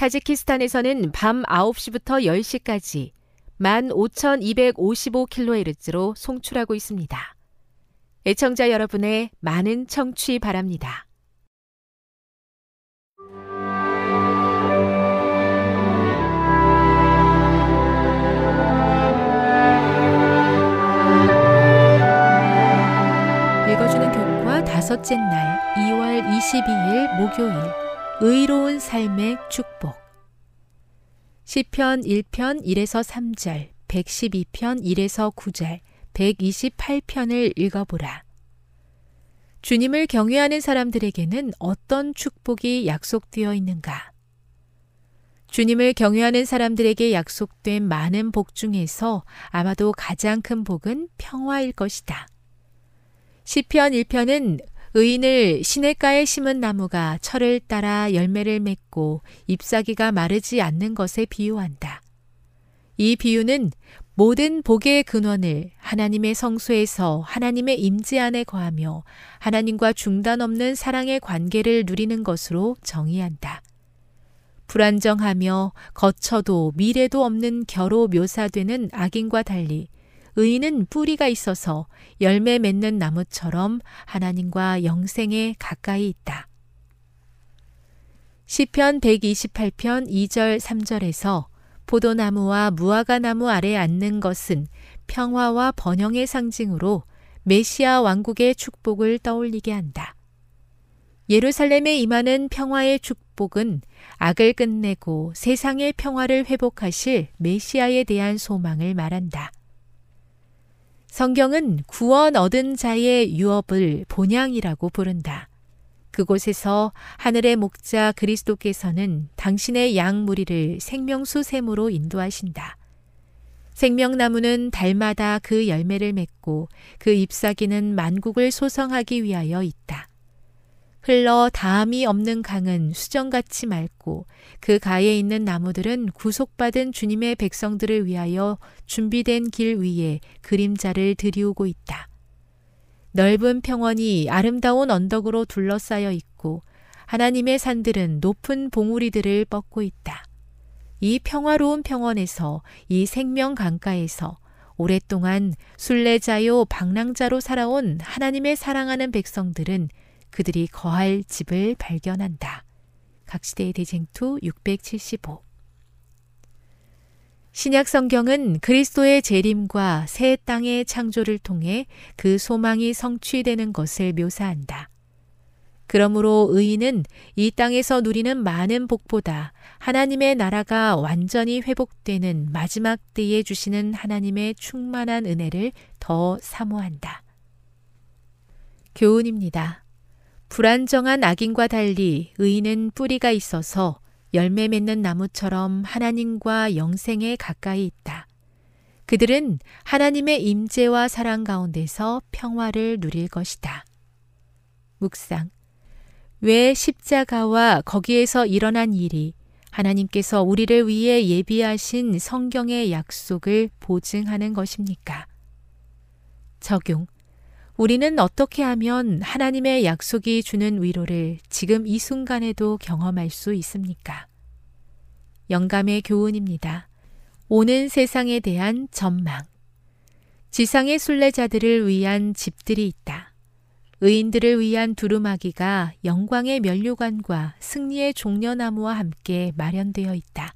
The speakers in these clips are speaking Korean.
타지키스탄에서는 밤 9시부터 10시까지 15,255kHz로 송출하고 있습니다. 애청자 여러분의 많은 청취 바랍니다. 읽어주는 교과 다섯째 날 2월 22일 목요일 의로운 삶의 축복 시편 1편 1에서 3절 112편 1에서 9절 128편을 읽어보라. 주님을 경외하는 사람들에게는 어떤 축복이 약속되어 있는가? 주님을 경외하는 사람들에게 약속된 많은 복 중에서 아마도 가장 큰 복은 평화일 것이다. 시편 1편은 의인을 시냇가에 심은 나무가 철을 따라 열매를 맺고 잎사귀가 마르지 않는 것에 비유한다. 이 비유는 모든 복의 근원을 하나님의 성소에서 하나님의 임재 안에 거하며 하나님과 중단 없는 사랑의 관계를 누리는 것으로 정의한다. 불안정하며 거쳐도 미래도 없는 겨로 묘사되는 악인과 달리 의인은 뿌리가 있어서 열매 맺는 나무처럼 하나님과 영생에 가까이 있다. 시편 128편 2절 3절에서 포도나무와 무화과나무 아래 앉는 것은 평화와 번영의 상징으로 메시아 왕국의 축복을 떠올리게 한다. 예루살렘에 임하는 평화의 축복은 악을 끝내고 세상의 평화를 회복하실 메시아에 대한 소망을 말한다. 성경은 구원 얻은 자의 유업을 본향이라고 부른다. 그곳에서 하늘의 목자 그리스도께서는 당신의 양 무리를 생명수 샘으로 인도하신다. 생명나무는 달마다 그 열매를 맺고 그 잎사귀는 만국을 소성하기 위하여 있다. 흘러 다함이 없는 강은 수정같이 맑고 그 가에 있는 나무들은 구속받은 주님의 백성들을 위하여 준비된 길 위에 그림자를 들이우고 있다. 넓은 평원이 아름다운 언덕으로 둘러싸여 있고 하나님의 산들은 높은 봉우리들을 뻗고 있다. 이 평화로운 평원에서 이 생명 강가에서 오랫동안 순례자요 방랑자로 살아온 하나님의 사랑하는 백성들은 그들이 거할 집을 발견한다. 각시대의 대쟁투 675 신약 성경은 그리스도의 재림과 새 땅의 창조를 통해 그 소망이 성취되는 것을 묘사한다. 그러므로 의인은 이 땅에서 누리는 많은 복보다 하나님의 나라가 완전히 회복되는 마지막 때에 주시는 하나님의 충만한 은혜를 더 사모한다. 교훈입니다. 불안정한 악인과 달리 의인은 뿌리가 있어서 열매 맺는 나무처럼 하나님과 영생에 가까이 있다. 그들은 하나님의 임재와 사랑 가운데서 평화를 누릴 것이다. 묵상. 왜 십자가와 거기에서 일어난 일이 하나님께서 우리를 위해 예비하신 성경의 약속을 보증하는 것입니까? 적용. 우리는 어떻게 하면 하나님의 약속이 주는 위로를 지금 이 순간에도 경험할 수 있습니까? 영감의 교훈입니다. 오는 세상에 대한 전망. 지상의 순례자들을 위한 집들이 있다. 의인들을 위한 두루마기가 영광의 면류관과 승리의 종려나무와 함께 마련되어 있다.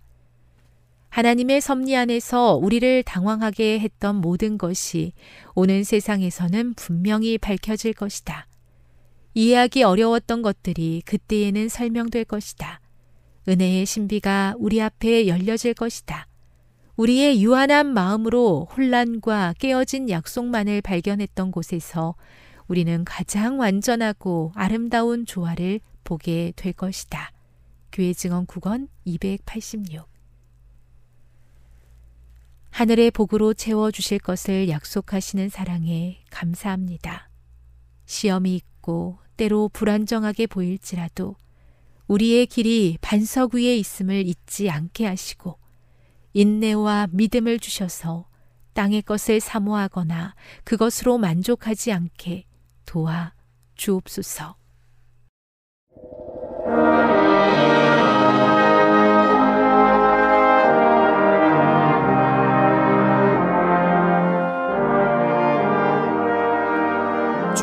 하나님의 섭리 안에서 우리를 당황하게 했던 모든 것이 오는 세상에서는 분명히 밝혀질 것이다. 이해하기 어려웠던 것들이 그때에는 설명될 것이다. 은혜의 신비가 우리 앞에 열려질 것이다. 우리의 유한한 마음으로 혼란과 깨어진 약속만을 발견했던 곳에서 우리는 가장 완전하고 아름다운 조화를 보게 될 것이다. 교회 증언 9권 286 하늘의 복으로 채워 주실 것을 약속하시는 사랑에 감사합니다. 시험이 있고 때로 불안정하게 보일지라도 우리의 길이 반석 위에 있음을 잊지 않게 하시고 인내와 믿음을 주셔서 땅의 것을 사모하거나 그것으로 만족하지 않게 도와 주옵소서.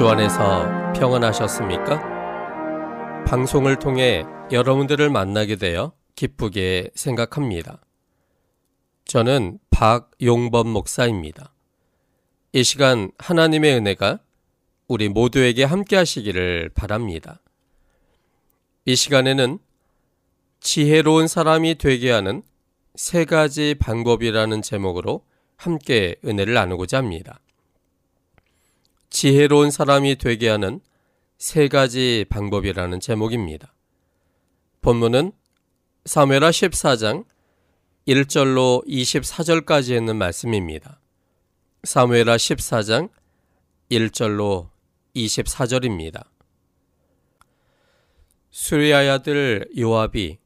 주 안에서 평안하셨습니까? 방송을 통해 여러분들을 만나게 되어 기쁘게 생각합니다. 저는 박용범 목사입니다. 이 시간 하나님의 은혜가 우리 모두에게 함께 하시기를 바랍니다. 이 시간에는 지혜로운 사람이 되게 하는 세 가지 방법이라는 제목으로 함께 은혜를 나누고자 합니다. 지혜로운 사람이 되게 하는 세 가지 방법이라는 제목입니다. 본문은 사무엘하 14장 1절로 24절까지 있는 말씀입니다. 사무엘하 14장 1절로 24절입니다. 수리아의 아들 요압이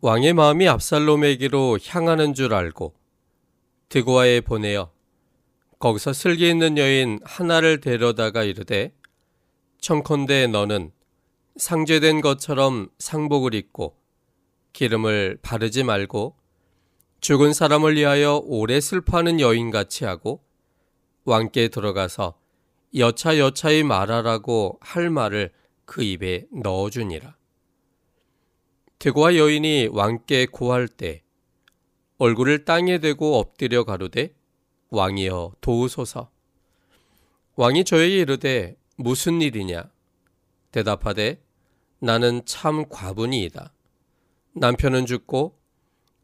왕의 마음이 압살롬에게로 향하는 줄 알고 드고아에 보내어 거기서 슬기 있는 여인 하나를 데려다가 이르되 청컨대 너는 상제된 것처럼 상복을 입고 기름을 바르지 말고 죽은 사람을 위하여 오래 슬퍼하는 여인같이 하고 왕께 들어가서 여차 여차히 말하라고 할 말을 그 입에 넣어주니라. 대고와 여인이 왕께 고할 때 얼굴을 땅에 대고 엎드려 가로되 왕이여 도우소서. 왕이 저에게 이르되 무슨 일이냐? 대답하되 나는 참 과분이이다. 남편은 죽고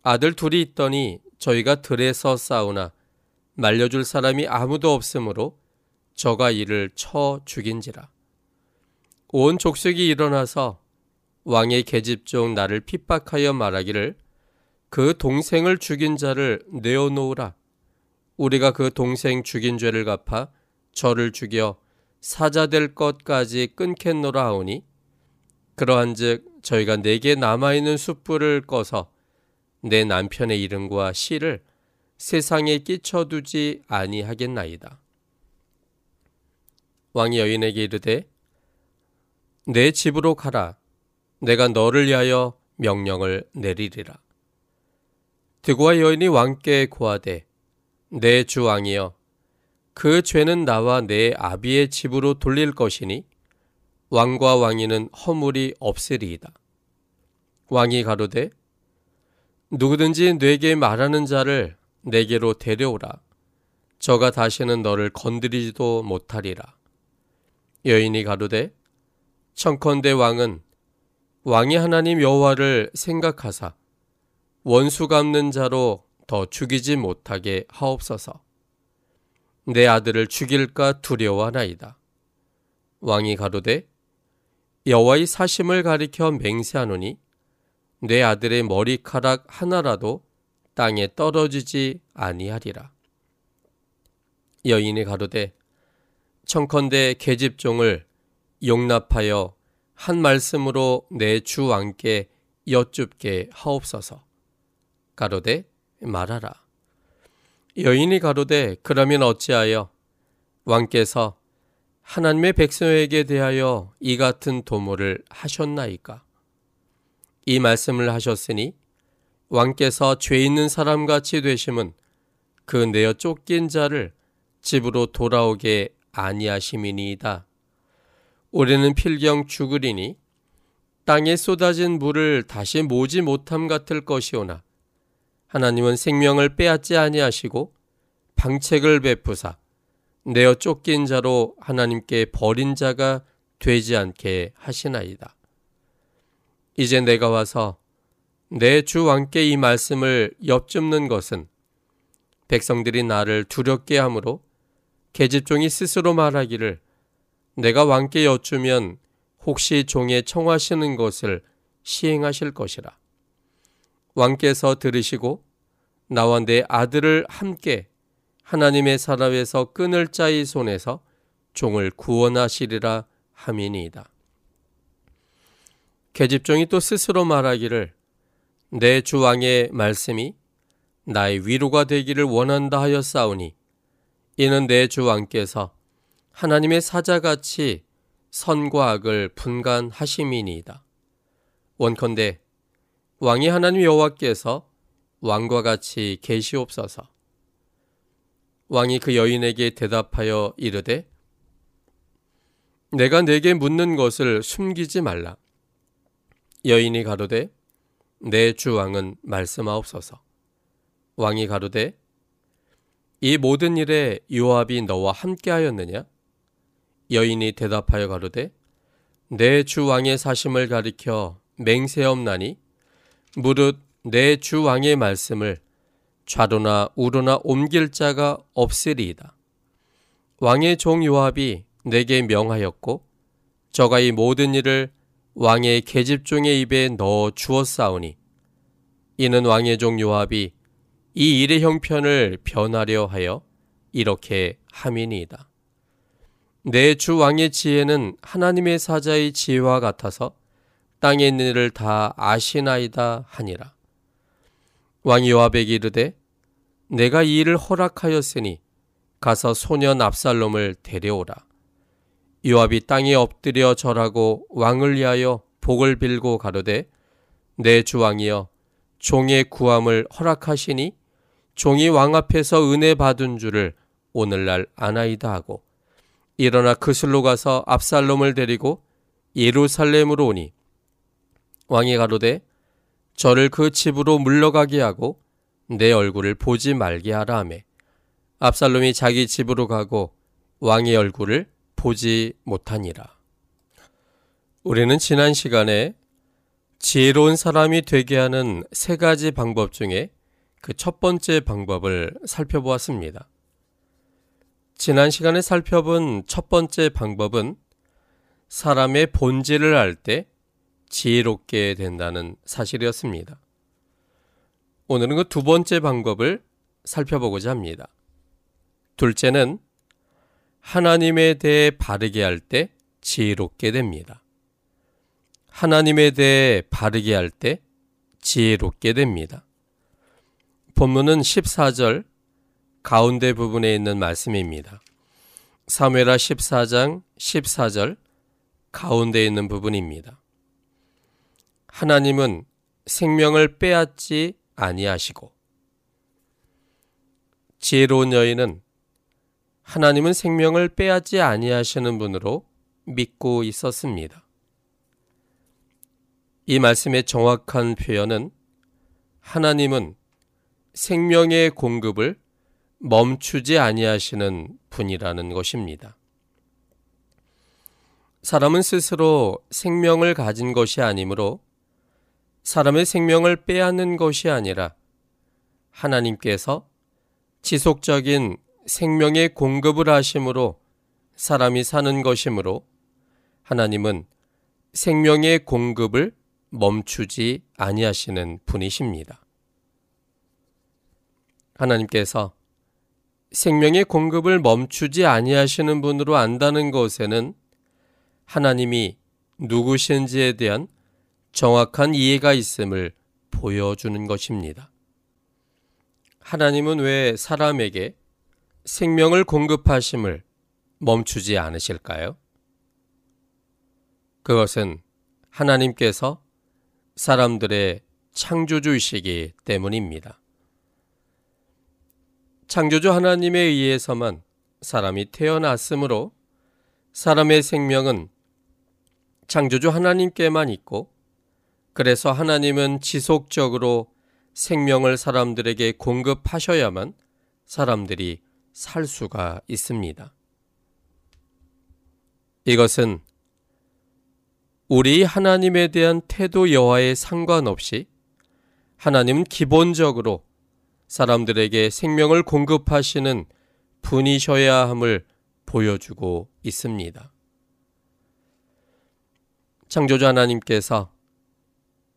아들 둘이 있더니 저희가 들에서 싸우나 말려줄 사람이 아무도 없으므로 저가 이를 쳐 죽인지라. 온 족속이 일어나서 왕의 계집종 나를 핍박하여 말하기를 그 동생을 죽인 자를 내어놓으라. 우리가 그 동생 죽인 죄를 갚아 저를 죽여 사자 될 것까지 끊겠노라 하오니 그러한즉 저희가 내게 남아 있는 숯불을 꺼서 내 남편의 이름과 씨를 세상에 끼쳐두지 아니하겠나이다. 왕이 여인에게 이르되 내 집으로 가라 내가 너를 위하여 명령을 내리리라. 드고와 여인이 왕께 고하되 내 주 왕이여 그 죄는 나와 내 아비의 집으로 돌릴 것이니 왕과 왕이는 허물이 없으리이다. 왕이 가로되 누구든지 내게 말하는 자를 내게로 데려오라. 저가 다시는 너를 건드리지도 못하리라. 여인이 가로되 청컨대 왕은 왕이 하나님 여호와를 생각하사 원수 갚는 자로 더 죽이지 못하게 하옵소서. 내 아들을 죽일까 두려워하나이다. 왕이 가로되 여호와의 사심을 가리켜 맹세하노니 내 아들의 머리카락 하나라도 땅에 떨어지지 아니하리라. 여인이 가로되 청컨대 계집종을 용납하여 한 말씀으로 내 주 왕께 여쭙게 하옵소서. 가로되 말하라. 여인이 가로되 그러면 어찌하여 왕께서 하나님의 백성에게 대하여 이 같은 도모를 하셨나이까? 이 말씀을 하셨으니 왕께서 죄 있는 사람 같이 되심은 그 내어 쫓긴 자를 집으로 돌아오게 아니하심이니이다. 올해는 필경 죽으리니 땅에 쏟아진 물을 다시 모지 못함 같을 것이오나 하나님은 생명을 빼앗지 아니하시고 방책을 베푸사 내어 쫓긴 자로 하나님께 버린 자가 되지 않게 하시나이다. 이제 내가 와서 내 주 왕께 이 말씀을 엿줍는 것은 백성들이 나를 두렵게 하므로 계집종이 스스로 말하기를 내가 왕께 여쭈면 혹시 종에 청하시는 것을 시행하실 것이라. 왕께서 들으시고 나와 내 아들을 함께 하나님의 사람에서 끊을 자의 손에서 종을 구원하시리라 함이니이다. 계집종이 또 스스로 말하기를 내 주 왕의 말씀이 나의 위로가 되기를 원한다 하여 싸우니 이는 내 주 왕께서 하나님의 사자같이 선과 악을 분간하심이니이다. 원컨대 왕이 하나님 여호와께서 왕과 같이 계시옵소서. 왕이 그 여인에게 대답하여 이르되 내가 내게 묻는 것을 숨기지 말라. 여인이 가로되 내 주 왕은 말씀하옵소서. 왕이 가로되 이 모든 일에 요압이 너와 함께하였느냐? 여인이 대답하여 가로되 내 주 왕의 사심을 가리켜 맹세없나니 무릇 내 주 왕의 말씀을 좌로나 우로나 옮길 자가 없으리이다. 왕의 종 요압이 내게 명하였고 저가 이 모든 일을 왕의 계집종의 입에 넣어 주었사오니 이는 왕의 종 요압이 이 일의 형편을 변하려 하여 이렇게 함이니이다. 내 주 왕의 지혜는 하나님의 사자의 지혜와 같아서 땅에 있는 일을 다 아시나이다 하니라. 왕이 요압에게 이르되 내가 이 일을 허락하였으니 가서 소년 압살롬을 데려오라. 요압이 땅에 엎드려 절하고 왕을 위하여 복을 빌고 가로되 내 주 왕이여 종의 구함을 허락하시니 종이 왕 앞에서 은혜 받은 줄을 오늘날 아나이다 하고 일어나 그슬로 가서 압살롬을 데리고 예루살렘으로 오니 왕이 가로되 저를 그 집으로 물러가게 하고 내 얼굴을 보지 말게 하라 하매 압살롬이 자기 집으로 가고 왕의 얼굴을 보지 못하니라. 우리는 지난 시간에 지혜로운 사람이 되게 하는 세 가지 방법 중에 그 첫 번째 방법을 살펴보았습니다. 지난 시간에 살펴본 첫 번째 방법은 사람의 본질을 알 때 지혜롭게 된다는 사실이었습니다. 오늘은 그 두 번째 방법을 살펴보고자 합니다. 둘째는 하나님에 대해 바르게 할 때 지혜롭게 됩니다. 하나님에 대해 바르게 할 때 지혜롭게 됩니다. 본문은 14절 가운데 부분에 있는 말씀입니다. 사무엘하 14장 14절 가운데 있는 부분입니다. 하나님은 생명을 빼앗지 아니하시고 지혜로운 여인은 하나님은 생명을 빼앗지 아니하시는 분으로 믿고 있었습니다. 이 말씀의 정확한 표현은 하나님은 생명의 공급을 멈추지 아니하시는 분이라는 것입니다. 사람은 스스로 생명을 가진 것이 아니므로 사람의 생명을 빼앗는 것이 아니라 하나님께서 지속적인 생명의 공급을 하심으로 사람이 사는 것이므로 하나님은 생명의 공급을 멈추지 아니하시는 분이십니다. 하나님께서 생명의 공급을 멈추지 아니하시는 분으로 안다는 것에는 하나님이 누구신지에 대한 정확한 이해가 있음을 보여주는 것입니다. 하나님은 왜 사람에게 생명을 공급하심을 멈추지 않으실까요? 그것은 하나님께서 사람들의 창조주이시기 때문입니다. 창조주 하나님에 의해서만 사람이 태어났으므로 사람의 생명은 창조주 하나님께만 있고 그래서 하나님은 지속적으로 생명을 사람들에게 공급하셔야만 사람들이 살 수가 있습니다. 이것은 우리 하나님에 대한 태도 여하에 상관없이 하나님은 기본적으로 사람들에게 생명을 공급하시는 분이셔야 함을 보여주고 있습니다. 창조주 하나님께서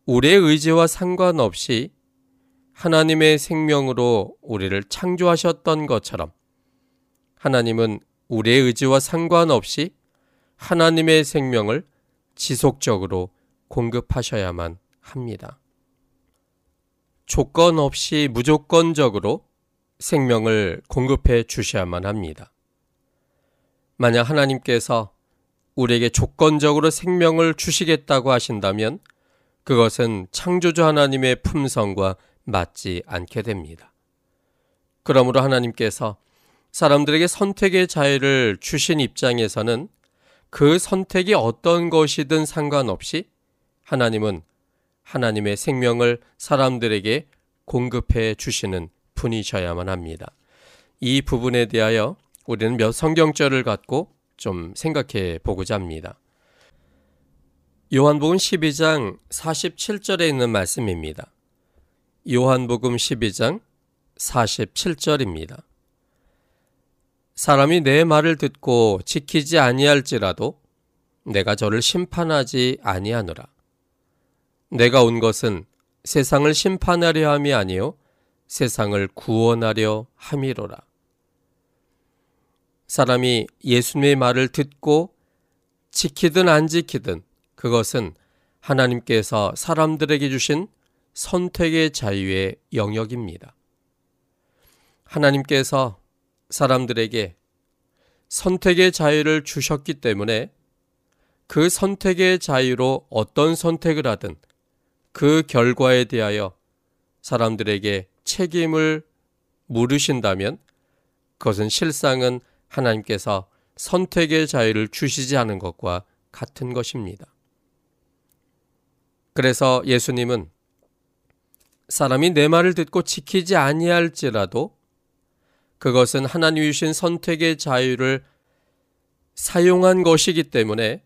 우리의 의지와 상관없이 하나님의 생명으로 우리를 창조하셨던 것처럼 하나님은 우리의 의지와 상관없이 하나님의 생명을 지속적으로 공급하셔야만 합니다. 조건 없이 무조건적으로 생명을 공급해 주셔야만 합니다. 만약 하나님께서 우리에게 조건적으로 생명을 주시겠다고 하신다면 그것은 창조주 하나님의 품성과 맞지 않게 됩니다. 그러므로 하나님께서 사람들에게 선택의 자유를 주신 입장에서는 그 선택이 어떤 것이든 상관없이 하나님은 하나님의 생명을 사람들에게 공급해 주시는 분이셔야만 합니다. 이 부분에 대하여 우리는 몇 성경절을 갖고 좀 생각해 보고자 합니다. 요한복음 12장 47절에 있는 말씀입니다. 요한복음 12장 47절입니다. 사람이 내 말을 듣고 지키지 아니할지라도 내가 저를 심판하지 아니하노라. 내가 온 것은 세상을 심판하려 함이 아니요 세상을 구원하려 함이로라. 사람이 예수님의 말을 듣고 지키든 안 지키든 그것은 하나님께서 사람들에게 주신 선택의 자유의 영역입니다. 하나님께서 사람들에게 선택의 자유를 주셨기 때문에 그 선택의 자유로 어떤 선택을 하든 그 결과에 대하여 사람들에게 책임을 물으신다면 그것은 실상은 하나님께서 선택의 자유를 주시지 않은 것과 같은 것입니다. 그래서 예수님은 사람이 내 말을 듣고 지키지 아니할지라도 그것은 하나님이 주신 선택의 자유를 사용한 것이기 때문에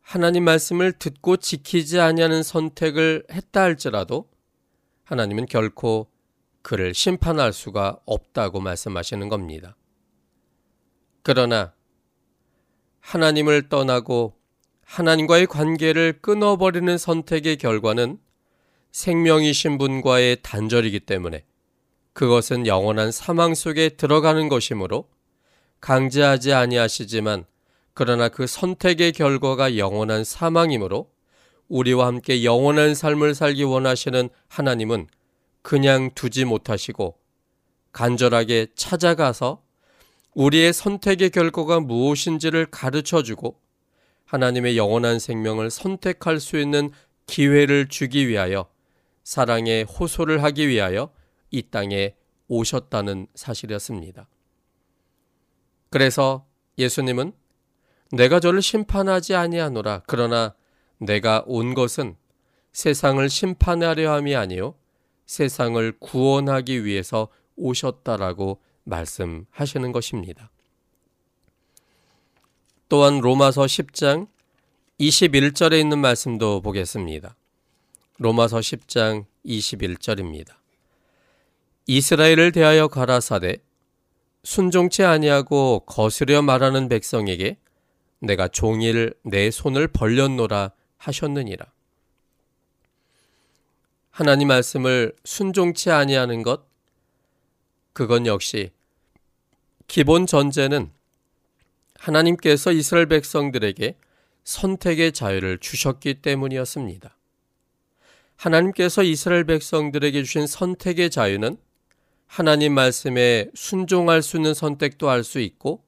하나님 말씀을 듣고 지키지 아니하는 선택을 했다 할지라도 하나님은 결코 그를 심판할 수가 없다고 말씀하시는 겁니다. 그러나 하나님을 떠나고 하나님과의 관계를 끊어버리는 선택의 결과는 생명이신 분과의 단절이기 때문에 그것은 영원한 사망 속에 들어가는 것이므로 강제하지 아니하시지만 그러나 그 선택의 결과가 영원한 사망이므로 우리와 함께 영원한 삶을 살기 원하시는 하나님은 그냥 두지 못하시고 간절하게 찾아가서 우리의 선택의 결과가 무엇인지를 가르쳐 주고 하나님의 영원한 생명을 선택할 수 있는 기회를 주기 위하여 사랑의 호소를 하기 위하여 이 땅에 오셨다는 사실이었습니다. 그래서 예수님은 내가 저를 심판하지 아니하노라 그러나 내가 온 것은 세상을 심판하려 함이 아니요 세상을 구원하기 위해서 오셨다라고 말씀하시는 것입니다. 또한 로마서 10장 21절에 있는 말씀도 보겠습니다. 로마서 10장 21절입니다. 이스라엘을 대하여 가라사대 순종치 아니하고 거스려 말하는 백성에게 내가 종일 내 손을 벌렸노라 하셨느니라. 하나님 말씀을 순종치 아니하는 것 그건 역시 기본 전제는 하나님께서 이스라엘 백성들에게 선택의 자유를 주셨기 때문이었습니다. 하나님께서 이스라엘 백성들에게 주신 선택의 자유는 하나님 말씀에 순종할 수 있는 선택도 할 수 있고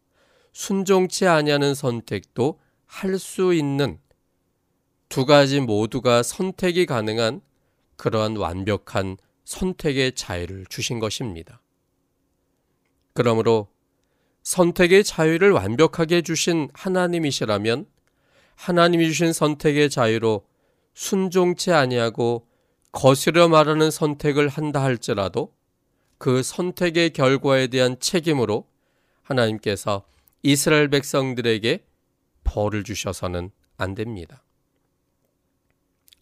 순종치 아니하는 선택도 할 수 있는 두 가지 모두가 선택이 가능한 그러한 완벽한 선택의 자유를 주신 것입니다. 그러므로 선택의 자유를 완벽하게 주신 하나님이시라면 하나님이 주신 선택의 자유로 순종치 아니하고 거스려 말하는 선택을 한다 할지라도 그 선택의 결과에 대한 책임으로 하나님께서 이스라엘 백성들에게 벌을 주셔서는 안 됩니다.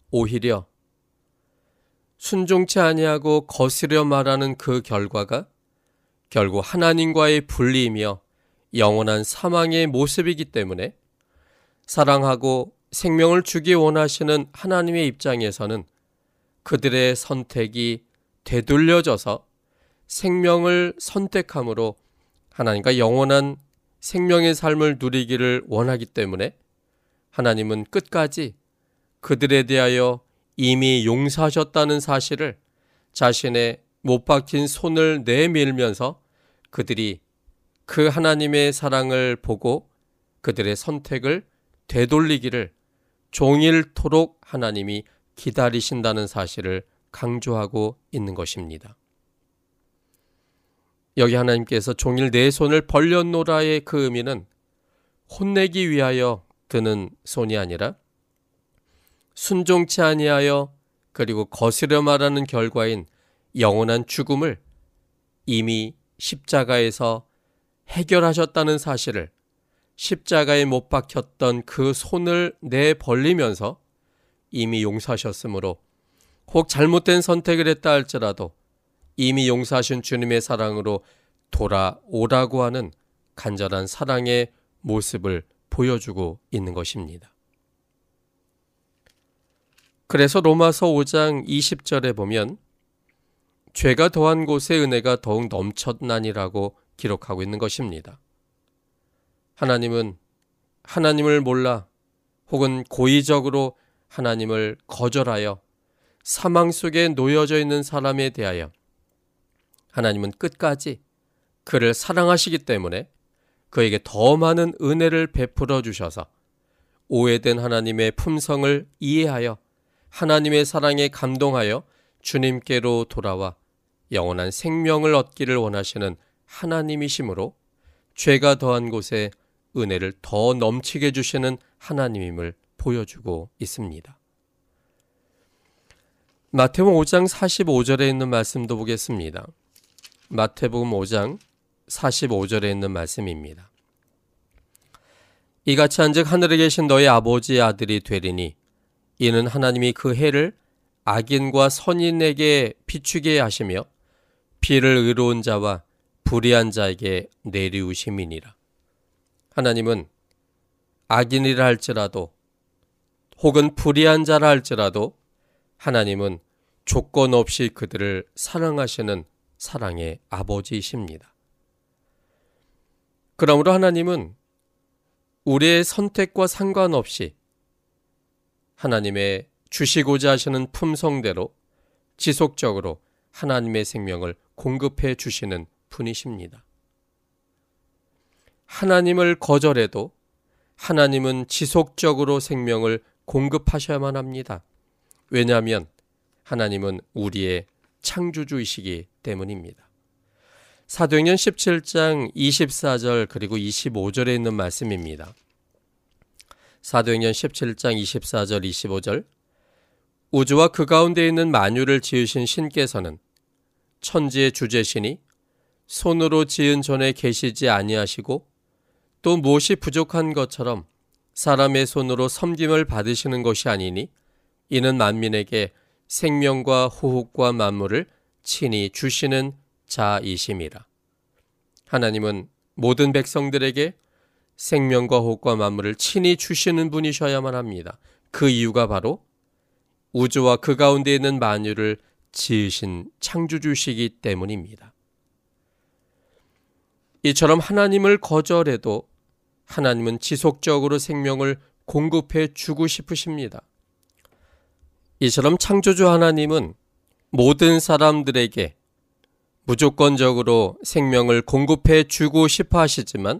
오히려 순종치 아니하고 거스려 말하는 그 결과가 결국 하나님과의 분리이며 영원한 사망의 모습이기 때문에 사랑하고 생명을 주기 원하시는 하나님의 입장에서는 그들의 선택이 되돌려져서 생명을 선택함으로 하나님과 영원한 생명의 삶을 누리기를 원하기 때문에 하나님은 끝까지 그들에 대하여 이미 용서하셨다는 사실을 자신의 못 박힌 손을 내밀면서 그들이 그 하나님의 사랑을 보고 그들의 선택을 되돌리기를 종일토록 하나님이 기다리신다는 사실을 강조하고 있는 것입니다. 여기 하나님께서 종일 내 손을 벌렸노라의 그 의미는 혼내기 위하여 드는 손이 아니라 순종치 아니하여 그리고 거스려 말하는 결과인 영원한 죽음을 이미 십자가에서 해결하셨다는 사실을 십자가에 못 박혔던 그 손을 내 벌리면서 이미 용서하셨으므로 혹 잘못된 선택을 했다 할지라도 이미 용서하신 주님의 사랑으로 돌아오라고 하는 간절한 사랑의 모습을 보여주고 있는 것입니다. 그래서 로마서 5장 20절에 보면 죄가 더한 곳에 은혜가 더욱 넘쳤나니라고 기록하고 있는 것입니다. 하나님은 하나님을 몰라 혹은 고의적으로 하나님을 거절하여 사망 속에 놓여져 있는 사람에 대하여 하나님은 끝까지 그를 사랑하시기 때문에 그에게 더 많은 은혜를 베풀어 주셔서 오해된 하나님의 품성을 이해하여 하나님의 사랑에 감동하여 주님께로 돌아와 영원한 생명을 얻기를 원하시는 하나님이시므로 죄가 더한 곳에 은혜를 더 넘치게 주시는 하나님임을 보여주고 있습니다. 마태복음 5장 45절에 있는 말씀도 보겠습니다. 마태복음 5장 45절에 있는 말씀입니다. 이같이 한즉 하늘에 계신 너희 아버지의 아들이 되리니 이는 하나님이 그 해를 악인과 선인에게 비추게 하시며 피를 의로운 자와 불의한 자에게 내리우심이니라. 하나님은 악인이라 할지라도 혹은 불의한 자라 할지라도 하나님은 조건 없이 그들을 사랑하시는 사랑의 아버지이십니다. 그러므로 하나님은 우리의 선택과 상관없이 하나님의 주시고자 하시는 품성대로 지속적으로 하나님의 생명을 공급해 주시는 분이십니다. 하나님을 거절해도 하나님은 지속적으로 생명을 공급하셔야만 합니다. 왜냐하면 하나님은 우리의 창조주이시기 때문입니다. 사도행전 17장 24절 그리고 25절에 있는 말씀입니다. 사도행전 17장 24절 25절 우주와 그 가운데 있는 만유를 지으신 신께서는 천지의 주제시니 손으로 지은 전에 계시지 아니하시고 또 무엇이 부족한 것처럼 사람의 손으로 섬김을 받으시는 것이 아니니 이는 만민에게 생명과 호흡과 만물을 친히 주시는 자이심이라. 하나님은 모든 백성들에게 생명과 호흡과 만물을 친히 주시는 분이셔야만 합니다. 그 이유가 바로 우주와 그 가운데 있는 만유를 지으신 창조주시기 때문입니다. 이처럼 하나님을 거절해도 하나님은 지속적으로 생명을 공급해 주고 싶으십니다. 이처럼 창조주 하나님은 모든 사람들에게 무조건적으로 생명을 공급해 주고 싶어 하시지만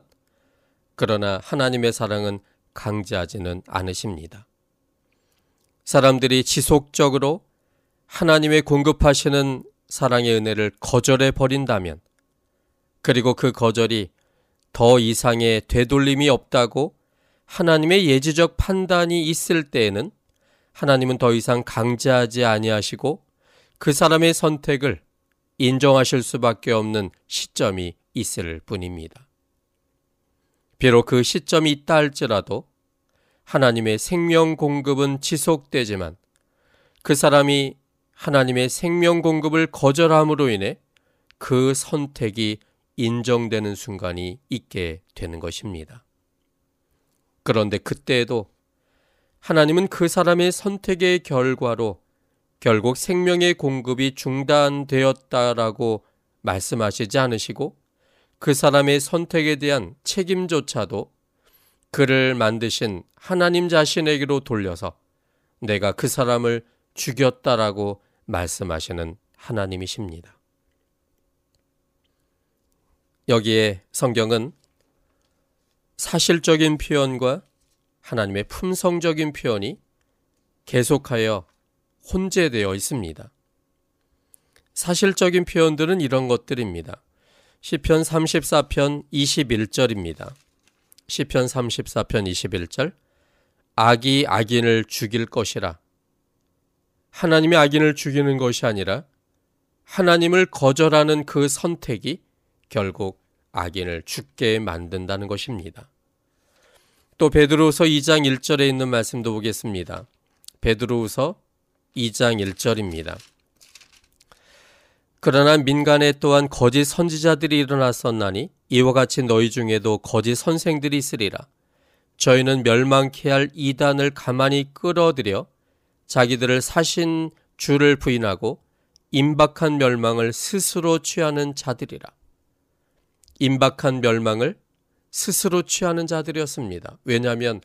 그러나 하나님의 사랑은 강제하지는 않으십니다. 사람들이 지속적으로 하나님의 공급하시는 사랑의 은혜를 거절해 버린다면 그리고 그 거절이 더 이상의 되돌림이 없다고 하나님의 예지적 판단이 있을 때에는 하나님은 더 이상 강제하지 아니하시고 그 사람의 선택을 인정하실 수밖에 없는 시점이 있을 뿐입니다. 비록 그 시점이 있다 할지라도 하나님의 생명 공급은 지속되지만 그 사람이 하나님의 생명 공급을 거절함으로 인해 그 선택이 인정되는 순간이 있게 되는 것입니다. 그런데 그때에도 하나님은 그 사람의 선택의 결과로 결국 생명의 공급이 중단되었다라고 말씀하시지 않으시고 그 사람의 선택에 대한 책임조차도 그를 만드신 하나님 자신에게로 돌려서 내가 그 사람을 죽였다라고 말씀하시는 하나님이십니다. 여기에 성경은 사실적인 표현과 하나님의 품성적인 표현이 계속하여 혼재되어 있습니다. 사실적인 표현들은 이런 것들입니다. 시편 34편 21절입니다. 시편 34편 21절 악이 악인을 죽일 것이라 하나님의 악인을 죽이는 것이 아니라 하나님을 거절하는 그 선택이 결국 악인을 죽게 만든다는 것입니다. 또 베드로후서 2장 1절에 있는 말씀도 보겠습니다. 베드로후서 2장 1절입니다. 그러나 민간에 또한 거짓 선지자들이 일어났었나니 이와 같이 너희 중에도 거짓 선생들이 있으리라. 저희는 멸망케 할 이단을 가만히 끌어들여 자기들을 사신 주를 부인하고 임박한 멸망을 스스로 취하는 자들이라. 임박한 멸망을 스스로 취하는 자들이었습니다. 왜냐하면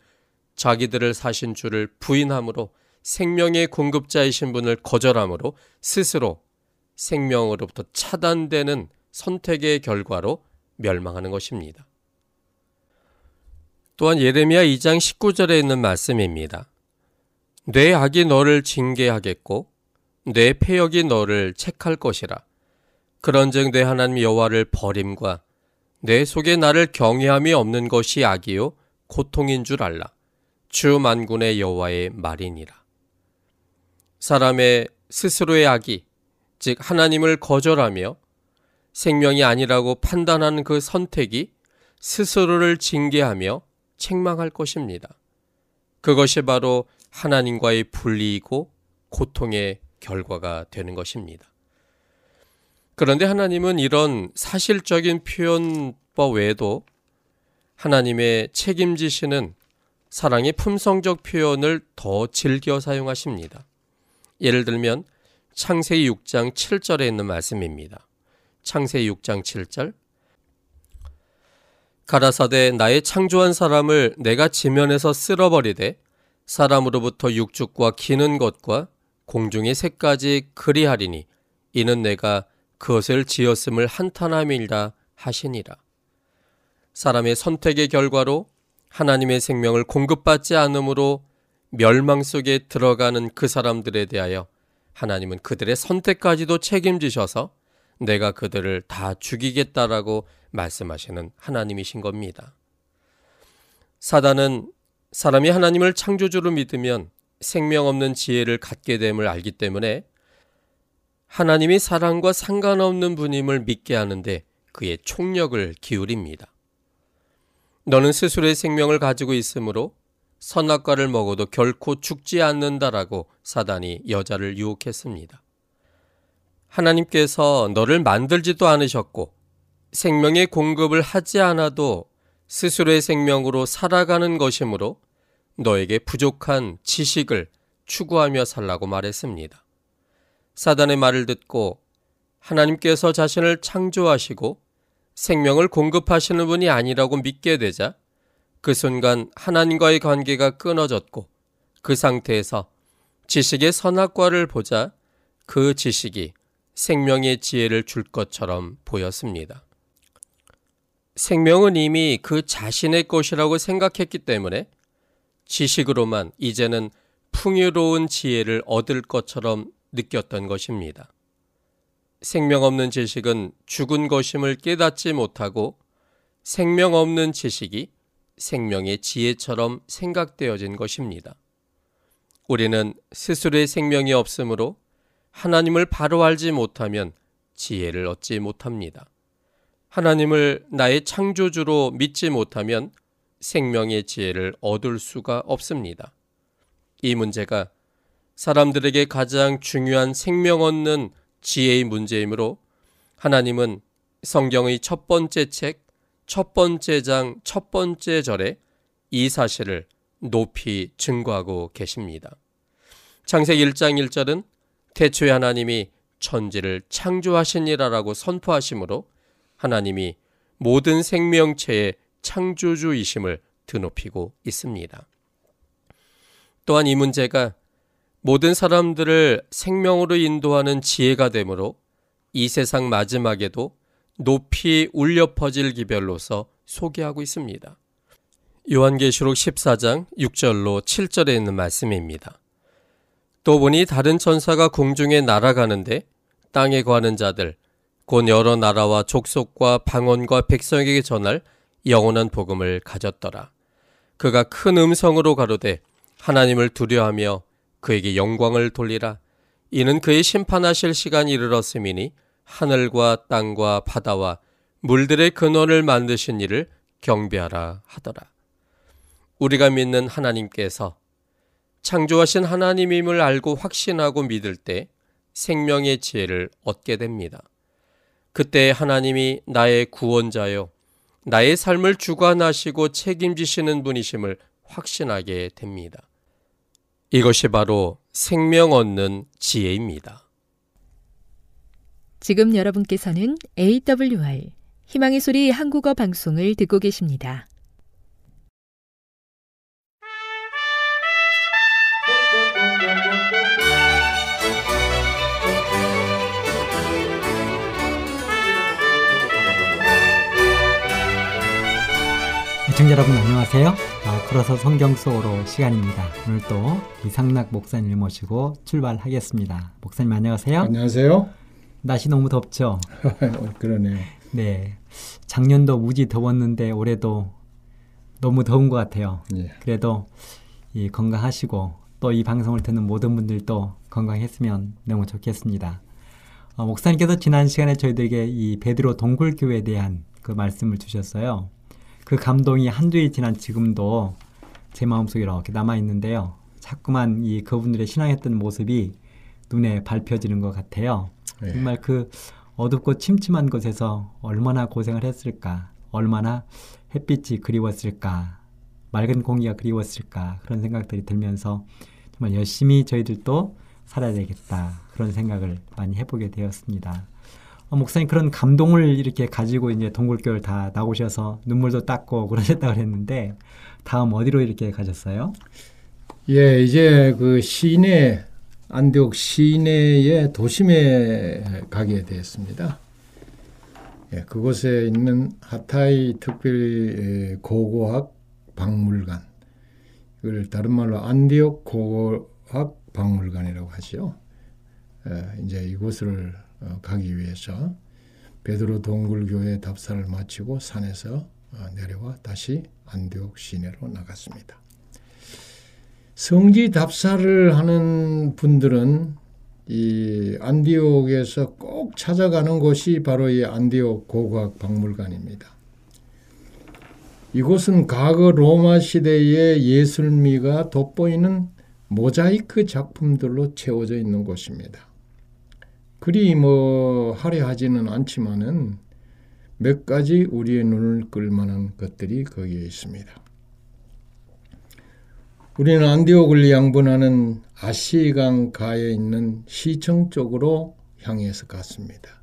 자기들을 사신 주를 부인함으로 생명의 공급자이신 분을 거절함으로 스스로 생명으로부터 차단되는 선택의 결과로 멸망하는 것입니다. 또한 예레미야 2장 19절에 있는 말씀입니다. 내 악이 너를 징계하겠고 내 폐역이 너를 책할 것이라. 그런즉 내 하나님 여호와를 버림과 내 속에 나를 경외함이 없는 것이 악이요 고통인 줄 알라. 주 만군의 여호와의 말이니라. 사람의 스스로의 악이 즉 하나님을 거절하며 생명이 아니라고 판단하는 그 선택이 스스로를 징계하며 책망할 것입니다. 그것이 바로 하나님과의 분리이고 고통의 결과가 되는 것입니다. 그런데 하나님은 이런 사실적인 표현법 외에도 하나님의 책임지시는 사랑의 품성적 표현을 더 즐겨 사용하십니다. 예를 들면 창세기 6장 7절에 있는 말씀입니다. 창세기 6장 7절 가라사대 나의 창조한 사람을 내가 지면에서 쓸어버리되 사람으로부터 육축과 기는 것과 공중의 새까지 그리하리니 이는 내가 그것을 지었음을 한탄함이라 하시니라. 사람의 선택의 결과로 하나님의 생명을 공급받지 않으므로 멸망 속에 들어가는 그 사람들에 대하여 하나님은 그들의 선택까지도 책임지셔서 내가 그들을 다 죽이겠다라고 말씀하시는 하나님이신 겁니다. 사단은 사람이 하나님을 창조주로 믿으면 생명 없는 지혜를 갖게 됨을 알기 때문에 하나님이 사랑과 상관없는 분임을 믿게 하는데 그의 총력을 기울입니다. 너는 스스로의 생명을 가지고 있으므로 선악과를 먹어도 결코 죽지 않는다라고 사단이 여자를 유혹했습니다. 하나님께서 너를 만들지도 않으셨고 생명의 공급을 하지 않아도 스스로의 생명으로 살아가는 것이므로 너에게 부족한 지식을 추구하며 살라고 말했습니다. 사단의 말을 듣고 하나님께서 자신을 창조하시고 생명을 공급하시는 분이 아니라고 믿게 되자 그 순간 하나님과의 관계가 끊어졌고 그 상태에서 지식의 선악과를 보자 그 지식이 생명의 지혜를 줄 것처럼 보였습니다. 생명은 이미 그 자신의 것이라고 생각했기 때문에 지식으로만 이제는 풍요로운 지혜를 얻을 것처럼 느꼈던 것입니다. 생명 없는 지식은 죽은 것임을 깨닫지 못하고 생명 없는 지식이 생명의 지혜처럼 생각되어진 것입니다. 우리는 스스로의 생명이 없으므로 하나님을 바로 알지 못하면 지혜를 얻지 못합니다. 하나님을 나의 창조주로 믿지 못하면 생명의 지혜를 얻을 수가 없습니다. 이 문제가 사람들에게 가장 중요한 생명 얻는 지혜의 문제이므로 하나님은 성경의 첫 번째 책, 첫 번째 장, 첫 번째 절에 이 사실을 높이 증거하고 계십니다. 창세기 1장 1절은 태초에 하나님이 천지를 창조하시니라라고 선포하시므로 하나님이 모든 생명체의 창조주이심을 드높이고 있습니다. 또한 이 문제가 모든 사람들을 생명으로 인도하는 지혜가 되므로 이 세상 마지막에도 높이 울려 퍼질 기별로서 소개하고 있습니다. 요한계시록 14장 6절로 7절에 있는 말씀입니다. 또 보니 다른 천사가 공중에 날아가는데 땅에 거하는 자들 곧 여러 나라와 족속과 방언과 백성에게 전할 영원한 복음을 가졌더라. 그가 큰 음성으로 가로되 하나님을 두려하며 그에게 영광을 돌리라. 이는 그의 심판하실 시간이 이르렀음이니 하늘과 땅과 바다와 물들의 근원을 만드신 이를 경배하라 하더라. 우리가 믿는 하나님께서 창조하신 하나님임을 알고 확신하고 믿을 때 생명의 지혜를 얻게 됩니다. 그때 하나님이 나의 구원자요, 나의 삶을 주관하시고 책임지시는 분이심을 확신하게 됩니다. 이것이 바로 생명 얻는 지혜입니다. 지금 여러분께서는 AWR 희망의 소리 한국어 방송을 듣고 계십니다. 애청자 여러분 안녕하세요. 어, 걸어서 성경 속으로 시간입니다. 오늘 또 이상락 목사님을 모시고 출발하겠습니다. 목사님 안녕하세요. 안녕하세요. 날씨 너무 덥죠? 그러네요. 네. 작년도 무지 더웠는데 올해도 너무 더운 것 같아요. 예. 그래도 이 건강하시고 또 이 방송을 듣는 모든 분들도 건강했으면 너무 좋겠습니다. 어, 목사님께서 지난 시간에 저희들에게 이 베드로 동굴교회에 대한 그 말씀을 주셨어요. 그 감동이 한 주일 지난 지금도 제 마음속에 이렇게 남아 있는데요. 자꾸만 이 그분들의 신앙했던 모습이 눈에 밟혀지는 것 같아요. 예. 정말 그 어둡고 침침한 곳에서 얼마나 고생을 했을까, 얼마나 햇빛이 그리웠을까, 맑은 공기가 그리웠을까 그런 생각들이 들면서 정말 열심히 저희들도 살아야 되겠다 그런 생각을 많이 해보게 되었습니다. 어, 목사님 그런 감동을 이렇게 가지고 이제 동굴교를 다 나오셔서 눈물도 닦고 그러셨다 그랬는데 다음 어디로 이렇게 가셨어요? 예, 이제 그 시내 안디옥 시내의 도심에 가게 되었습니다. 예, 그곳에 있는 하타이 특별 고고학 박물관. 이걸 다른 말로 안디옥 고고학 박물관이라고 하죠. 예, 이제 이곳을 어, 가기 위해서 베드로 동굴교회 답사를 마치고 산에서 어, 내려와 다시 안디옥 시내로 나갔습니다. 성지 답사를 하는 분들은 이 안디옥에서 꼭 찾아가는 곳이 바로 이 안디옥 고고학 박물관입니다. 이곳은 과거 로마 시대의 예술미가 돋보이는 모자이크 작품들로 채워져 있는 곳입니다. 그리 뭐 화려하지는 않지만은 몇 가지 우리의 눈을 끌만한 것들이 거기에 있습니다. 우리는 안디옥을 양분하는 아시강 가에 있는 시청 쪽으로 향해서 갔습니다.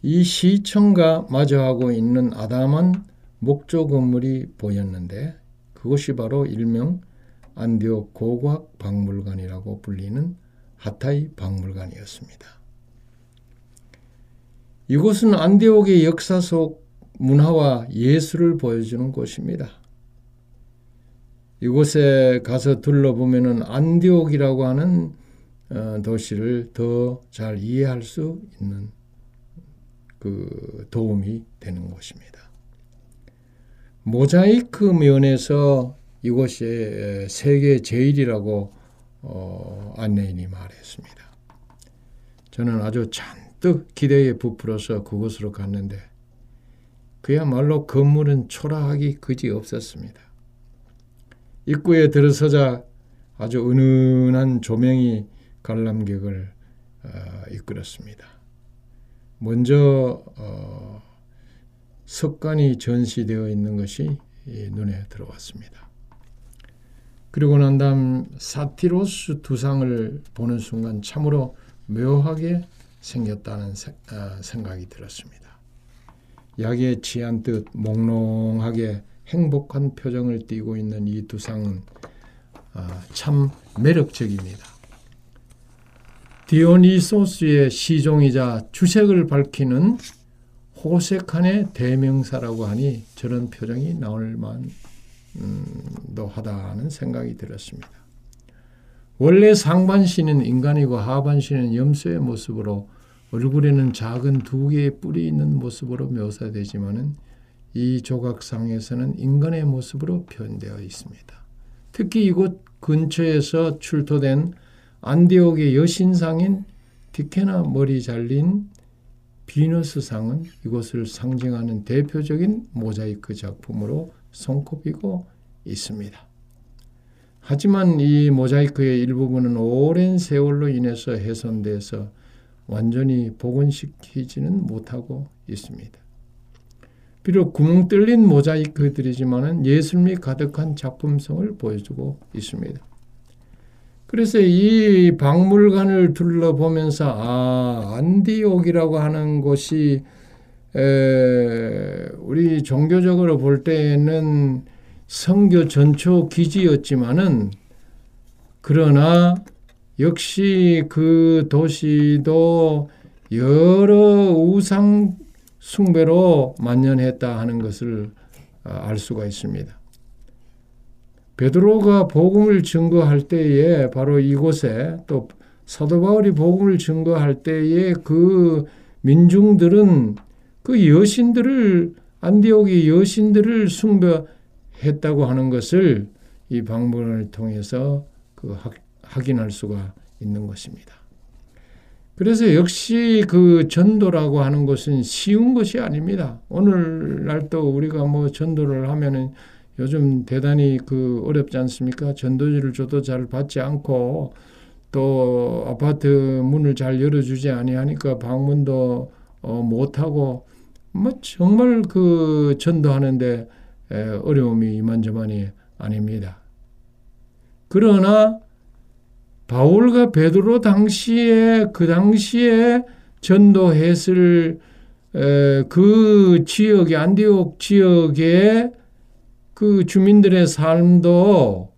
이 시청과 마주하고 있는 아담한 목조 건물이 보였는데 그것이 바로 일명 안디옥 고고학 박물관이라고 불리는 하타이 박물관이었습니다. 이곳은 안디옥의 역사 속 문화와 예술을 보여주는 곳입니다. 이곳에 가서 둘러보면 안디옥이라고 하는 어, 도시를 더 잘 이해할 수 있는 그 도움이 되는 곳입니다. 모자이크 면에서 이곳이 세계 제일이라고 어, 안내인이 말했습니다. 저는 아주 잔뜩 기대에 부풀어서 그곳으로 갔는데 그야말로 건물은 초라하기 그지 없었습니다. 입구에 들어서자 아주 은은한 조명이 관람객을 어, 이끌었습니다. 먼저 어, 석관이 전시되어 있는 것이 눈에 들어왔습니다. 그리고 난 다음 사티로스 두상을 보는 순간 참으로 묘하게 생겼다는 아, 생각이 들었습니다. 약에 취한 듯 몽롱하게 행복한 표정을 띠고 있는 이 두상은 아, 참 매력적입니다. 디오니소스의 시종이자 주색을 밝히는 호색한의 대명사라고 하니 저런 표정이 나올 만도 하다는 생각이 들었습니다. 원래 상반신은 인간이고 하반신은 염소의 모습으로 얼굴에는 작은 두 개의 뿔이 있는 모습으로 묘사되지만은 이 조각상에서는 인간의 모습으로 표현되어 있습니다. 특히 이곳 근처에서 출토된 안디옥의 여신상인 디케나 머리 잘린 비너스상은 이곳을 상징하는 대표적인 모자이크 작품으로 손꼽히고 있습니다. 하지만 이 모자이크의 일부분은 오랜 세월로 인해서 훼손돼서 완전히 복원시키지는 못하고 있습니다. 비록 구멍 뚫린 모자이크들이지만 예술미 가득한 작품성을 보여주고 있습니다. 그래서 이 박물관을 둘러보면서 아 안디옥이라고 하는 곳이 에, 우리 종교적으로 볼 때는 성교 전초 기지였지만은 그러나 역시 그 도시도 여러 우상 숭배로 만연했다 하는 것을 아, 알 수가 있습니다. 베드로가 복음을 증거할 때에 바로 이곳에 또 사도 바울이 복음을 증거할 때에 그 민중들은 그 여신들을 안디옥의 여신들을 숭배 했다고 하는 것을 이 방문을 통해서 그 확인할 수가 있는 것입니다. 그래서 역시 그 전도라고 하는 것은 쉬운 것이 아닙니다. 오늘날 또 우리가 뭐 전도를 하면은 요즘 대단히 그 어렵지 않습니까? 전도지를 줘도 잘 받지 않고 또 아파트 문을 잘 열어주지 아니하니까 방문도 어 못하고 뭐 정말 그 전도하는데 어려움이 이만저만이 아닙니다. 그러나 바울과 베드로 당시에 그 당시에 전도했을 그 지역의 안디옥 지역에 그 주민들의 삶도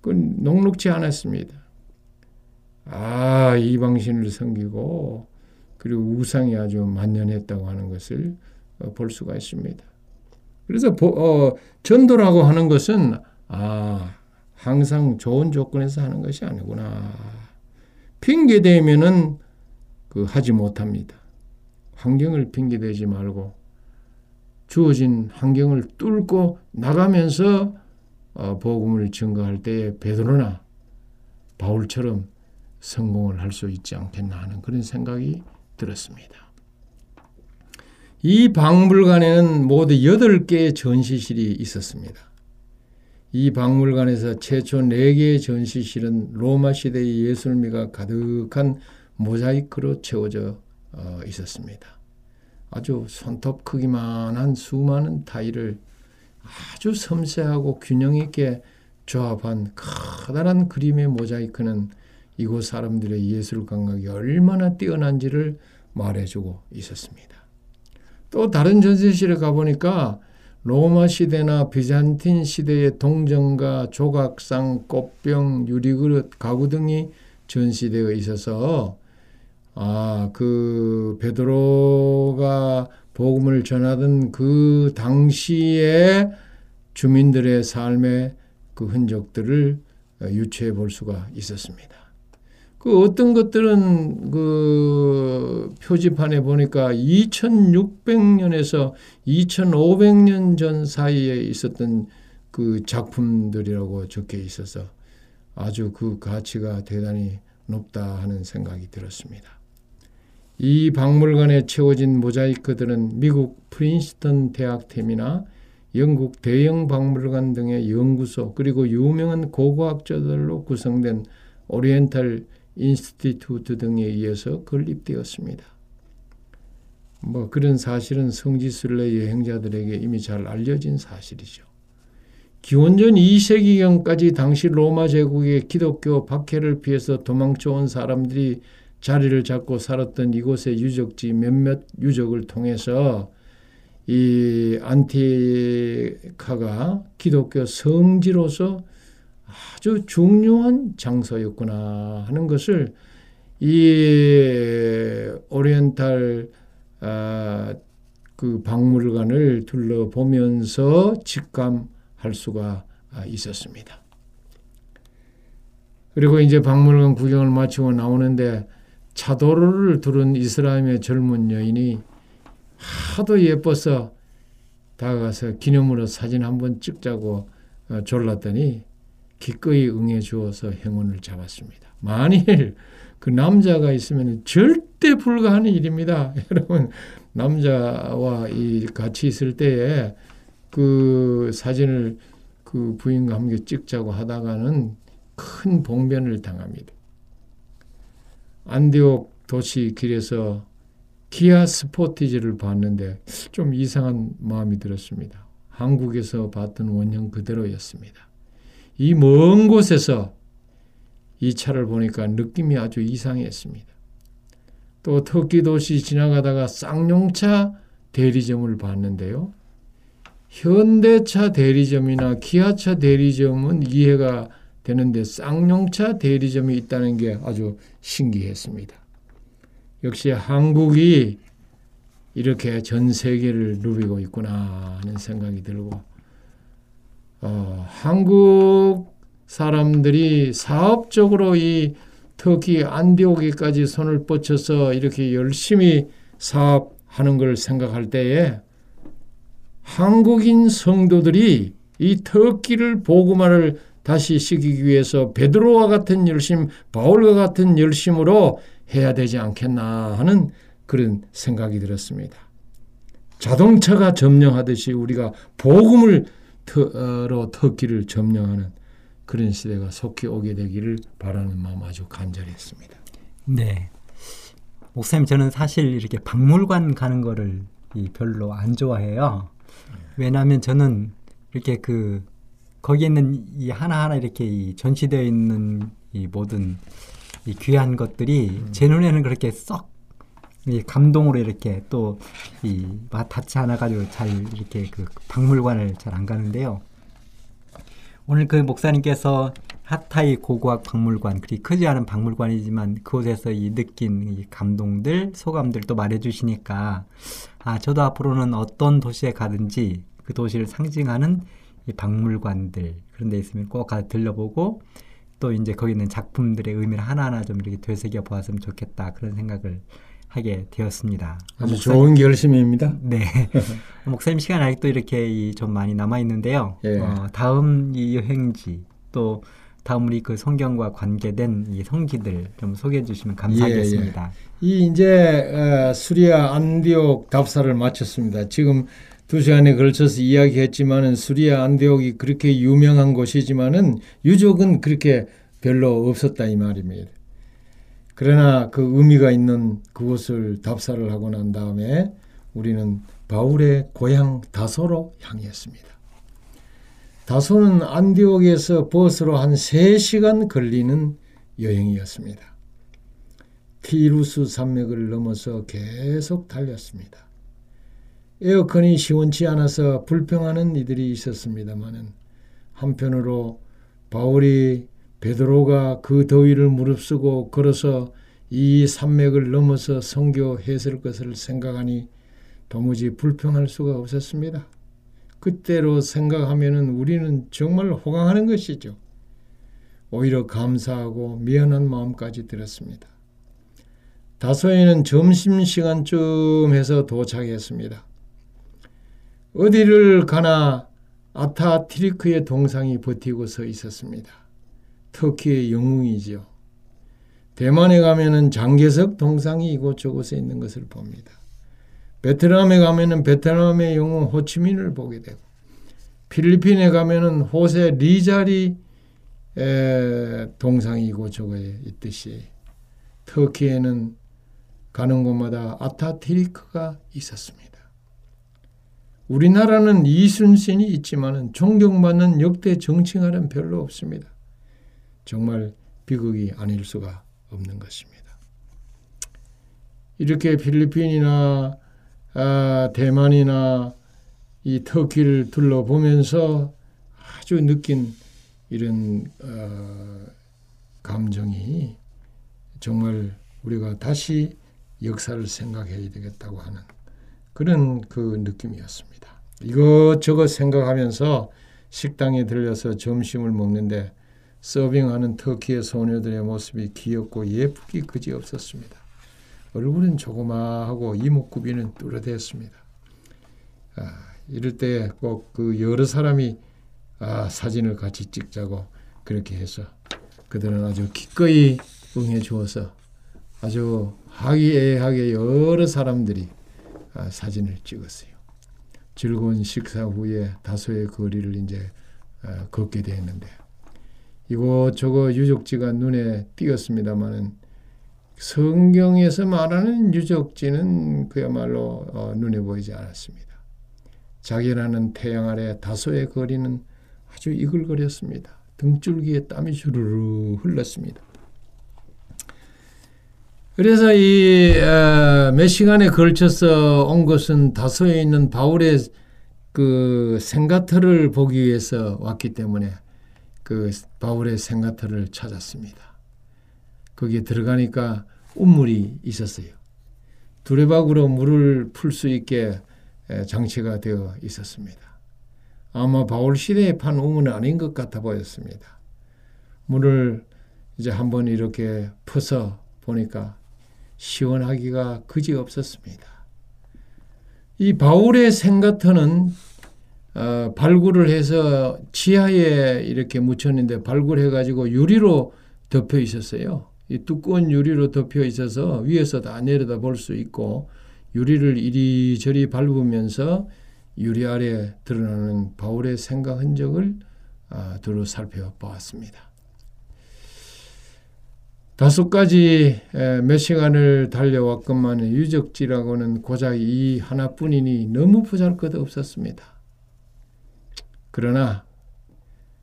그 녹록지 않았습니다. 아, 이방신을 섬기고 그리고 우상이 아주 만연했다고 하는 것을 어, 볼 수가 있습니다. 그래서 어, 전도라고 하는 것은 아, 항상 좋은 조건에서 하는 것이 아니구나. 핑계 대면은 그 하지 못합니다. 환경을 핑계 대지 말고 주어진 환경을 뚫고 나가면서 어, 복음을 증거할 때에 베드로나 바울처럼 성공을 할 수 있지 않겠나 하는 그런 생각이 들었습니다. 이 박물관에는 모두 8개의 전시실이 있었습니다. 이 박물관에서 최초 4개의 전시실은 로마 시대의 예술미가 가득한 모자이크로 채워져 어, 있었습니다. 아주 손톱 크기만한 수많은 타일을 아주 섬세하고 균형 있게 조합한 커다란 그림의 모자이크는 이곳 사람들의 예술 감각이 얼마나 뛰어난지를 말해주고 있었습니다. 또 다른 전시실에 가보니까 로마 시대나 비잔틴 시대의 동전과 조각상, 꽃병, 유리그릇, 가구 등이 전시되어 있어서 아, 그 베드로가 복음을 전하던 그 당시에 주민들의 삶의 그 흔적들을 유추해 볼 수가 있었습니다. 그 어떤 것들은 그 표지판에 보니까 2600년에서 2500년 전 사이에 있었던 그 작품들이라고 적혀 있어서 아주 그 가치가 대단히 높다 하는 생각이 들었습니다. 이 박물관에 채워진 모자이크들은 미국 프린스턴 대학템이나 영국 대형 박물관 등의 연구소 그리고 유명한 고고학자들로 구성된 오리엔탈 인스티튜트 등에 의해서 건립되었습니다. 뭐 그런 사실은 성지순례 여행자들에게 이미 잘 알려진 사실이죠. 기원전 2세기경까지 당시 로마 제국의 기독교 박해를 피해서 도망쳐온 사람들이 자리를 잡고 살았던 이곳의 유적지 몇몇 유적을 통해서 이 안티카가 기독교 성지로서 아주 중요한 장소였구나 하는 것을 이 오리엔탈 아, 그 박물관을 둘러보면서 직감할 수가 있었습니다. 그리고 이제 박물관 구경을 마치고 나오는데 차도로를 두른 이스라엘의 젊은 여인이 하도 예뻐서 다가가서 기념으로 사진 한번 찍자고 어, 졸랐더니 기꺼이 응해 주어서 행운을 잡았습니다. 만일 그 남자가 있으면 절대 불가하는 일입니다. 여러분 남자와 이 같이 있을 때에 그 사진을 그 부인과 함께 찍자고 하다가는 큰 봉변을 당합니다. 안디옥 도시 길에서 기아 스포티지를 봤는데 좀 이상한 마음이 들었습니다. 한국에서 봤던 원형 그대로였습니다. 이 먼 곳에서 이 차를 보니까 느낌이 아주 이상했습니다. 또 터키 도시 지나가다가 쌍용차 대리점을 봤는데요. 현대차 대리점이나 기아차 대리점은 이해가 되는데 쌍용차 대리점이 있다는 게 아주 신기했습니다. 역시 한국이 이렇게 전 세계를 누비고 있구나 하는 생각이 들고 어, 한국 사람들이 사업적으로 이 터키 안디오기까지 손을 뻗쳐서 이렇게 열심히 사업하는 걸 생각할 때에 한국인 성도들이 이 터키를 복음화를 다시 시키기 위해서 베드로와 같은 열심, 바울과 같은 열심으로 해야 되지 않겠나 하는 그런 생각이 들었습니다. 자동차가 점령하듯이 우리가 복음을 로 터키를 점령하는 그런 시대가 속히 오게 되기를 바라는 마음 아주 간절했습니다. 네. 목사님 저는 사실 이렇게 박물관 가는 거를 별로 안 좋아해요. 왜냐하면 저는 이렇게 그 거기에 있는 이 하나하나 이렇게 이 전시되어 있는 이 모든 이 귀한 것들이 음. 제 눈에는 그렇게 썩 이 감동으로 이렇게 또 이 닿지 않아 가지고 잘 이렇게 그 박물관을 잘 안 가는데요. 오늘 그 목사님께서 하타이 고고학 박물관 그리 크지 않은 박물관이지만 그곳에서 이 느낀 이 감동들 소감들 또 말해주시니까 아 저도 앞으로는 어떤 도시에 가든지 그 도시를 상징하는 이 박물관들 그런 데 있으면 꼭 가 들려보고 또 이제 거기 있는 작품들의 의미를 하나하나 좀 이렇게 되새겨 보았으면 좋겠다 그런 생각을 하게 되었습니다. 아주 목사님, 좋은 결심입니다. 네. 목사님 시간 아직도 이렇게 좀 많이 남아 있는데요. 예. 어, 다음 이 여행지 또 다음 우리 그 성경과 관계된 이 성기들 좀 소개해 주시면 감사하겠습니다. 예, 예. 이 이제 어, 수리아 안디옥 답사를 마쳤습니다. 지금 두 시간에 걸쳐서 이야기했지만은 수리아 안디옥이 그렇게 유명한 곳이지만은 유족은 그렇게 별로 없었다 이 말입니다. 그러나 그 의미가 있는 그곳을 답사를 하고 난 다음에 우리는 바울의 고향 다소로 향했습니다. 다소는 안디옥에서 버스로 한 3시간 걸리는 여행이었습니다. 티루스 산맥을 넘어서 계속 달렸습니다. 에어컨이 시원치 않아서 불평하는 이들이 있었습니다마는 한편으로 바울이 베드로가 그 더위를 무릅쓰고 걸어서 이 산맥을 넘어서 성교했을 것을 생각하니 도무지 불평할 수가 없었습니다. 그때로 생각하면 우리는 정말 호강하는 것이죠. 오히려 감사하고 미안한 마음까지 들었습니다. 다소에는 점심시간쯤 해서 도착했습니다. 어디를 가나 아타트리크의 동상이 버티고 서 있었습니다. 터키의 영웅이죠. 대만에 가면은 장개석 동상이 이곳저곳에 있는 것을 봅니다. 베트남에 가면은 베트남의 영웅 호치민을 보게 되고 필리핀에 가면은 호세 리자리 동상이 이곳저곳에 있듯이 터키에는 가는 곳마다 아타티리크가 있었습니다. 우리나라는 이순신이 있지만 존경받는 역대 정치가는 별로 없습니다. 정말 비극이 아닐 수가 없는 것입니다. 이렇게 필리핀이나 아, 대만이나 이 터키를 둘러보면서 아주 느낀 이런 어, 감정이 정말 우리가 다시 역사를 생각해야 되겠다고 하는 그런 그 느낌이었습니다. 이것저것 생각하면서 식당에 들려서 점심을 먹는데 서빙하는 터키의 소녀들의 모습이 귀엽고 예쁘기 그지 없었습니다. 얼굴은 조그마하고 이목구비는 뚜렷했습니다. 아, 이럴 때 꼭 그 여러 사람이 아, 사진을 같이 찍자고 그렇게 해서 그들은 아주 기꺼이 응해 주어서 아주 화기애애하게 여러 사람들이 아, 사진을 찍었어요. 즐거운 식사 후에 다소의 거리를 이제 아, 걷게 되었는데 이곳저곳 유적지가 눈에 띄었습니다마는 성경에서 말하는 유적지는 그야말로 어, 눈에 보이지 않았습니다. 자기라는 태양 아래 다소의 거리는 아주 이글거렸습니다. 등줄기에 땀이 주르르 흘렀습니다. 그래서 이몇 어, 시간에 걸쳐서 온 것은 다소에 있는 바울의 그 생가터를 보기 위해서 왔기 때문에 그 바울의 생가터를 찾았습니다. 거기에 들어가니까 운물이 있었어요. 두레박으로 물을 풀 수 있게 장치가 되어 있었습니다. 아마 바울 시대에 판 우물은 아닌 것 같아 보였습니다. 물을 이제 한번 이렇게 퍼서 보니까 시원하기가 그지 없었습니다. 이 바울의 생가터는 어, 발굴을 해서 지하에 이렇게 묻혔는데 발굴해가지고 유리로 덮여 있었어요. 이 두꺼운 유리로 덮여 있어서 위에서 다 내려다 볼 수 있고 유리를 이리저리 밟으면서 유리 아래 드러나는 바울의 생각 흔적을 아, 두루 살펴보았습니다. 다섯 가지 몇 시간을 달려왔건만 유적지라고는 고작 이 하나뿐이니 너무 보잘 것 없었습니다. 그러나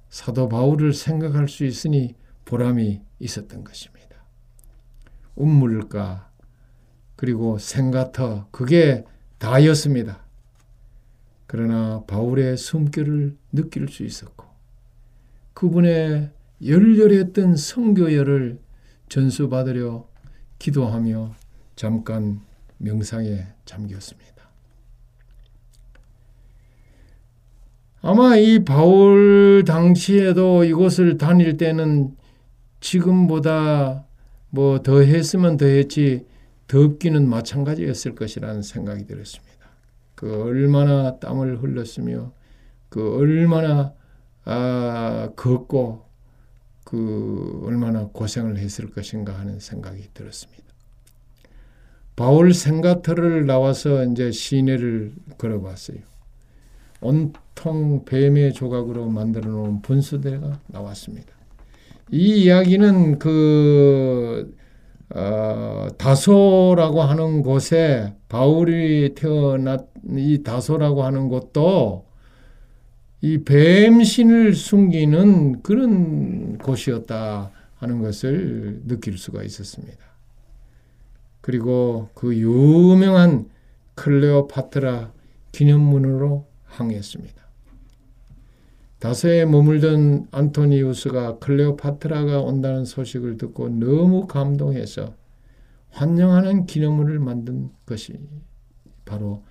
사도 바울을 생각할 수 있으니 보람이 있었던 것입니다. 운물가 그리고 생가터 그게 다였습니다. 그러나 바울의 숨결을 느낄 수 있었고 그분의 열렬했던 성교열을 전수받으려 기도하며 잠깐 명상에 잠겼습니다. 아마 이 바울 당시에도 이곳을 다닐 때는 지금보다 뭐 더 했으면 더 했지 덥기는 마찬가지였을 것이라는 생각이 들었습니다. 그 얼마나 땀을 흘렸으며 그 얼마나 아, 걷고 그 얼마나 고생을 했을 것인가 하는 생각이 들었습니다. 바울 생가터를 나와서 이제 시내를 걸어봤어요. 온통 뱀의 조각으로 만들어 놓은 분수대가 나왔습니다. 이 이야기는 그 어, 다소라고 하는 곳에 바울이 태어났 이 다소라고 하는 곳도 이 뱀신을 숨기는 그런 곳이었다 하는 것을 느낄 수가 있었습니다. 그리고 그 유명한 클레오파트라 기념문으로 항했습니다. 다소에 머물던 안토니우스가 클레오파트라가 온다는 소식을 듣고 너무 감동해서 환영하는 기념문을 만든 것이 바로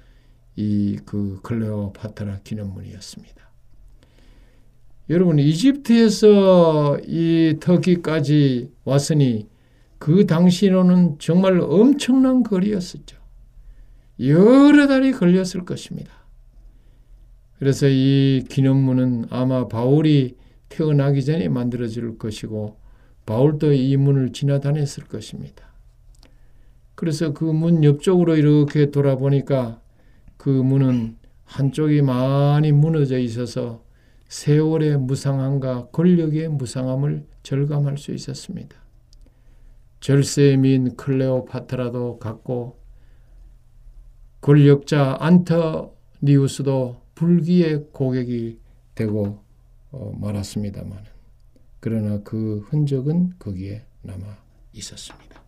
이 그 클레오파트라 기념문이었습니다. 여러분 이집트에서 이 터키까지 왔으니 그 당시로는 정말 엄청난 거리였었죠. 여러 달이 걸렸을 것입니다. 그래서 이 기념문은 아마 바울이 태어나기 전에 만들어질 것이고 바울도 이 문을 지나다녔을 것입니다. 그래서 그 문 옆쪽으로 이렇게 돌아보니까 그 문은 한쪽이 많이 무너져 있어서 세월의 무상함과 권력의 무상함을 절감할 수 있었습니다. 절세민 클레오파트라도 갔고 권력자 안터니우스도 불기의 고객이 되고 어, 말았습니다만 그러나 그 흔적은 거기에 남아 있었습니다.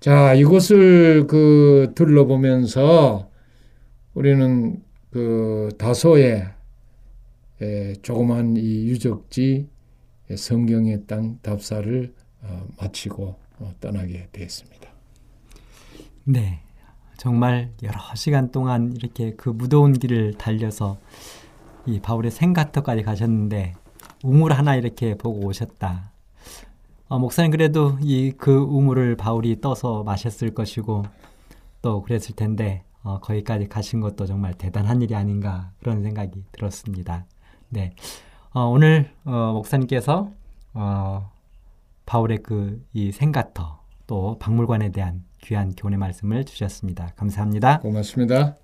자 이곳을 그 둘러보면서 우리는 그 다소의 조그만 이 유적지 성경의 땅 답사를 어, 마치고 어, 떠나게 되었습니다. 네. 정말 여러 시간 동안 이렇게 그 무더운 길을 달려서 이 바울의 생가터까지 가셨는데 우물 하나 이렇게 보고 오셨다. 어, 목사님 그래도 이 그 우물을 바울이 떠서 마셨을 것이고 또 그랬을 텐데 어, 거기까지 가신 것도 정말 대단한 일이 아닌가 그런 생각이 들었습니다. 네, 어, 오늘 어, 목사님께서 어, 바울의 그 이 생가터 또 박물관에 대한 귀한 교훈의 말씀을 주셨습니다. 감사합니다. 고맙습니다.